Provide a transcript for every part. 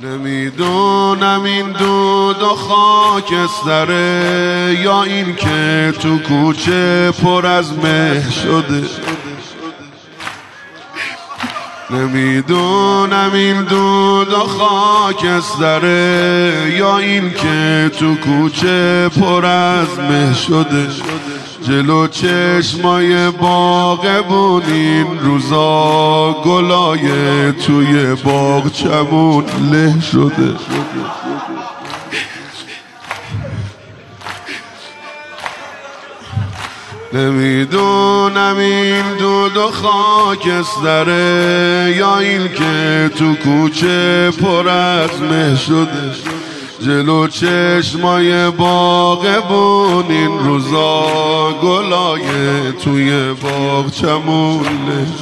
نمی‌دونم این دود و خاکستره یا این که تو کوچه پر از مه شده. نمی‌دونم این دود و خاکستره یا این که تو کوچه پر از مه شده. جلو چشمای باغ بونین روزا گلای توی باغ چمون له شده. نمی‌دونم این دود و خاکستره یا این که تو کوچه پر از مه شده. جلو چشمای باغ بون این روزا گلای توی باغ چمون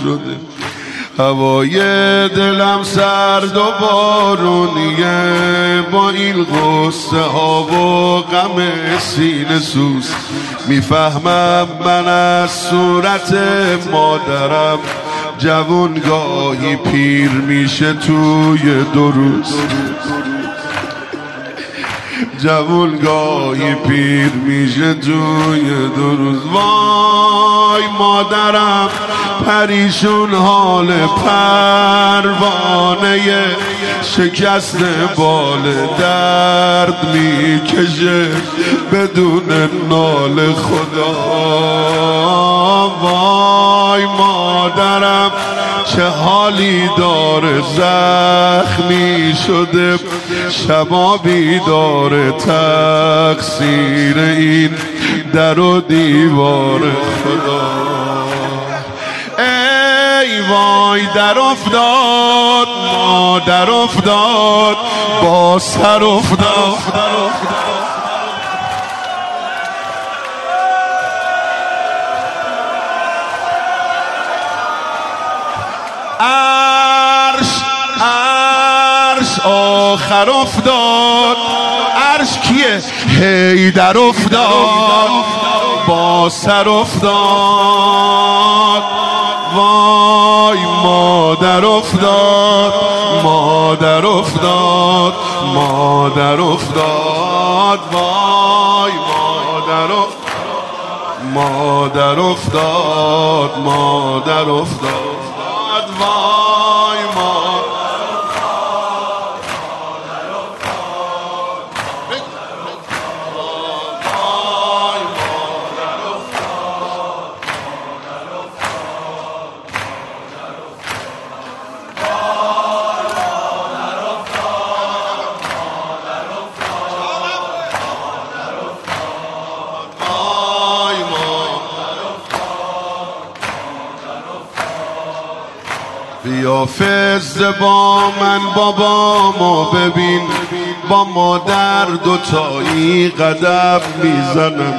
شده. هوای دلم سرد و بارونیه. با این غصه ها و غم سینه سوز می‌فهمم من از صورت مادرم جوونگاهی پیر میشه توی دو روز. جوون گاهی پیر میشه توی دو روز. وای مادرم پریشون حال پروانه شکست بال درد می‌کشه بدون نال خدا. وای مادرم چه حالی داره زخمی شده؟ شبا بیدار تقصیر این در و دیوار خدا. ای وای در افتاد در افتاد با سر افتاد. آخر افتاد. عرش کیه؟ هی در افتاد با سر افتاد. وای مادر افتاد مادر افتاد مادر افتاد. وای مادر افتاد مادر افتاد مادر افتاد. بیا فز با من بابامو ببین با مادر دوتایی قدم می‌زنم.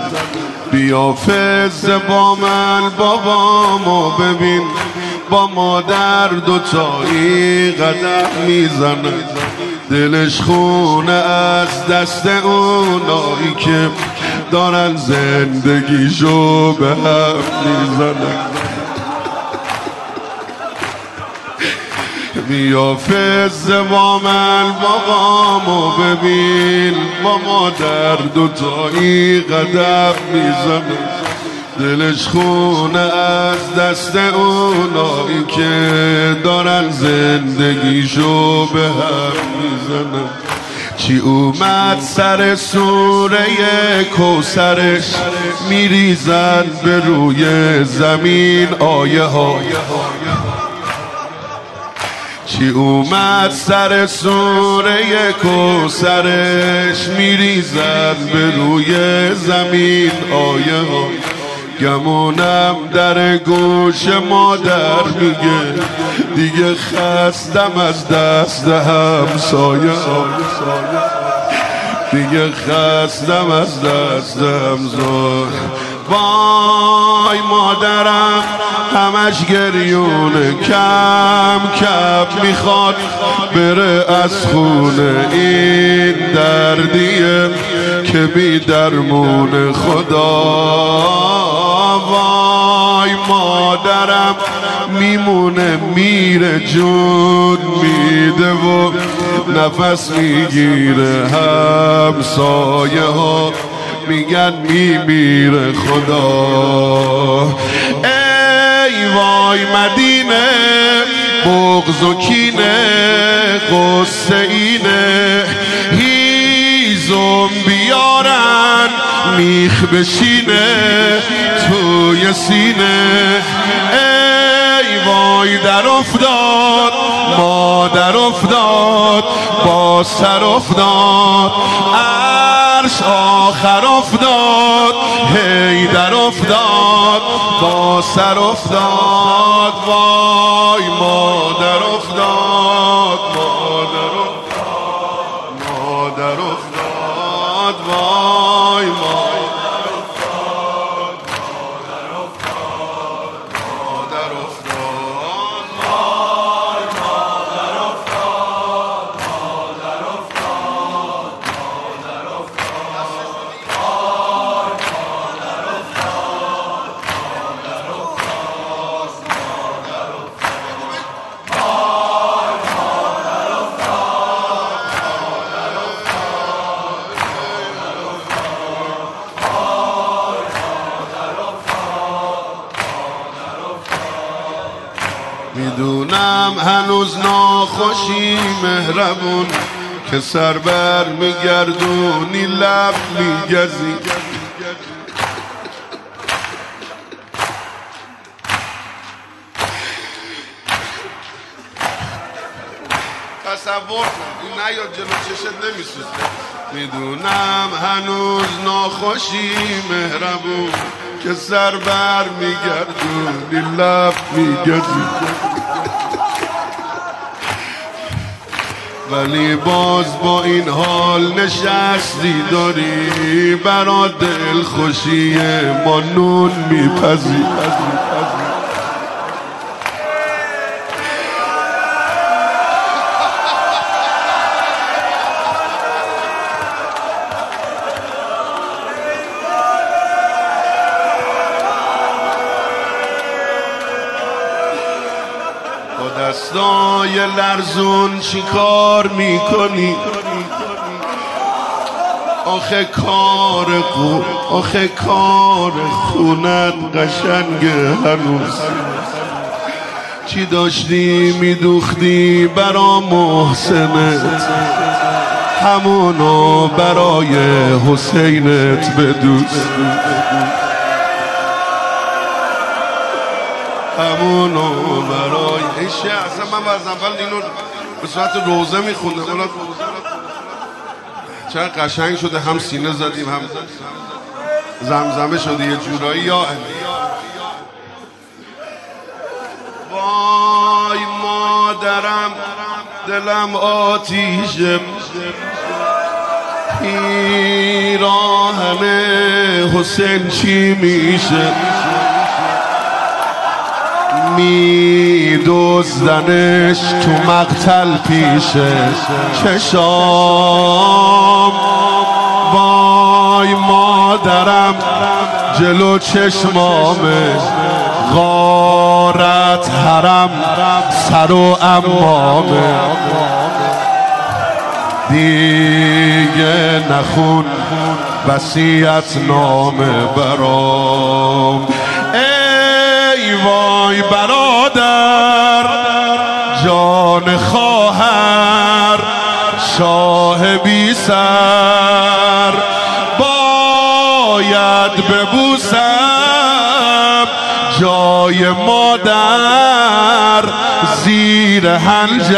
بیا فز با من بابامو ببین با مادر دوتایی قدم می‌زنم. دلش خونه از دست اونایی که دارن زندگیشو به هم می‌زنن. بیا فز با من بابامو ببین با مادر دوتایی قدم می‌زنه. دلش خونه از دست اونایی که دارن زندگیشو به هم می‌زنن چی اومد سر سوره کوسرش میریزن به روی زمین آیه ها چی اومد سر سوره کوسرش میریزد به روی زمین آیه گمونم در گوش مادر میگه دیگه خستم از دست همسایه دیگه خستم از دست همسایه وای مادرم همش گریونه کم کم می‌خواد بره از خونه. این دردیه که بی درمون خدا. وای مادرم میمونه میره جون میده و نفس می‌گیره. همسایه ها میگن میمیره خدا. ای وای مدینه بغز و کینه قصه اینه. هیزم بیارن میخ بشینه توی سینه. ای وای در افتاد مادر افتاد با سر افتاد. عرش آخر افتاد هی در افتاد. سر افتاد وای مادر افتاد مادر افتاد مادر افتاد وای می‌دونم هنوز ناخوشی مهربون که سر بر میگردونی لب میگزی. تصور کن این نیاد جلو چشت نمیسوزه. می‌دونم هنوز ناخوشی مهربون که سر بر میگردونی لب میگزی. ولی باز با این حال نشستی داری برا دل خوشی ما نون میپزی. دستای لرزون چی کار می‌کنی؟ آخه کار قو آخه کار خونت قشنگه هنوز. چی داشتی میدوختی برا محسنت؟ همونو برای حسینت بدوز. همونو برای ایشه اصلا من از اول اینو به صورت روزه میخوندم. حالا چرا قشنگ شده. هم سینه زدیم هم زمزمه شده. یه جورایی یا. وای مادرم دلم آتیشه پیراهن حسین چی میشه؟ میدوزدنش تو مقتل پیشه. چشام. وای مادرم جلو چشمامه. غارت حرم سر و امامه. دیگه نخون وسیعت نامه برام. سر باید ببوسم جای مادر زیر هنجر.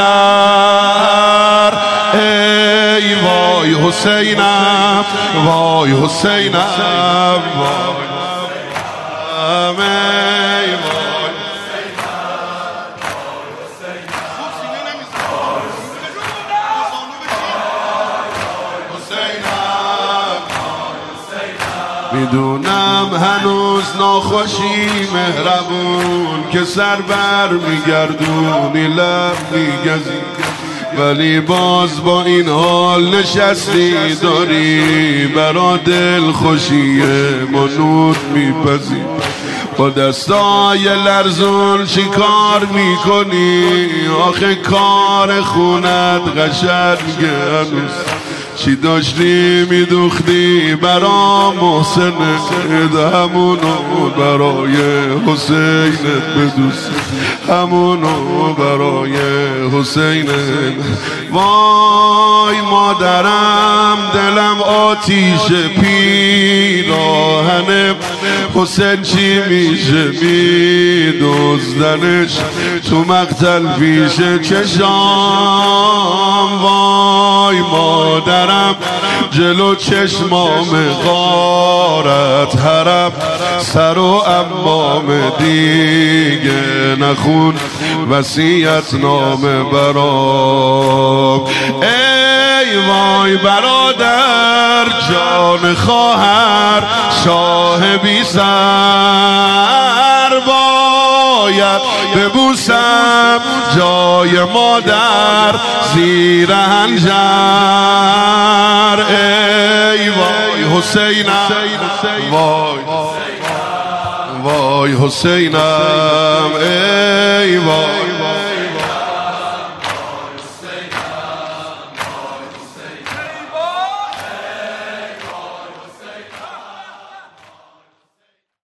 ای وای حسینم وای حسینم وای ای می‌دونم هنوز ناخوشی مهربون که سر بر میگردونی لب میگزی ولی باز با این حال نشستی داری برا دل خوشی ما نود میپزی با دستای لرزون چی کار می‌کنی آخه کار خونت قشنگه هنوز. چی داشتی میدوختی برا محسن همونو برای حسینت بدوست همونو برای حسین وای مادرم دلم آتیش پیراهن حسین چی میشه؟ میدوزدنش تو مقتل پیش چشام وای مادرم جلو چشمام غارت حرم. سر و امام دیگه نخون وسیعت نام برام. ای وای برادر جان خواهر شاه بی سر باید ببوسم جای مادر زیر هنجر ای وای حسینم وای وای حسینم ای وای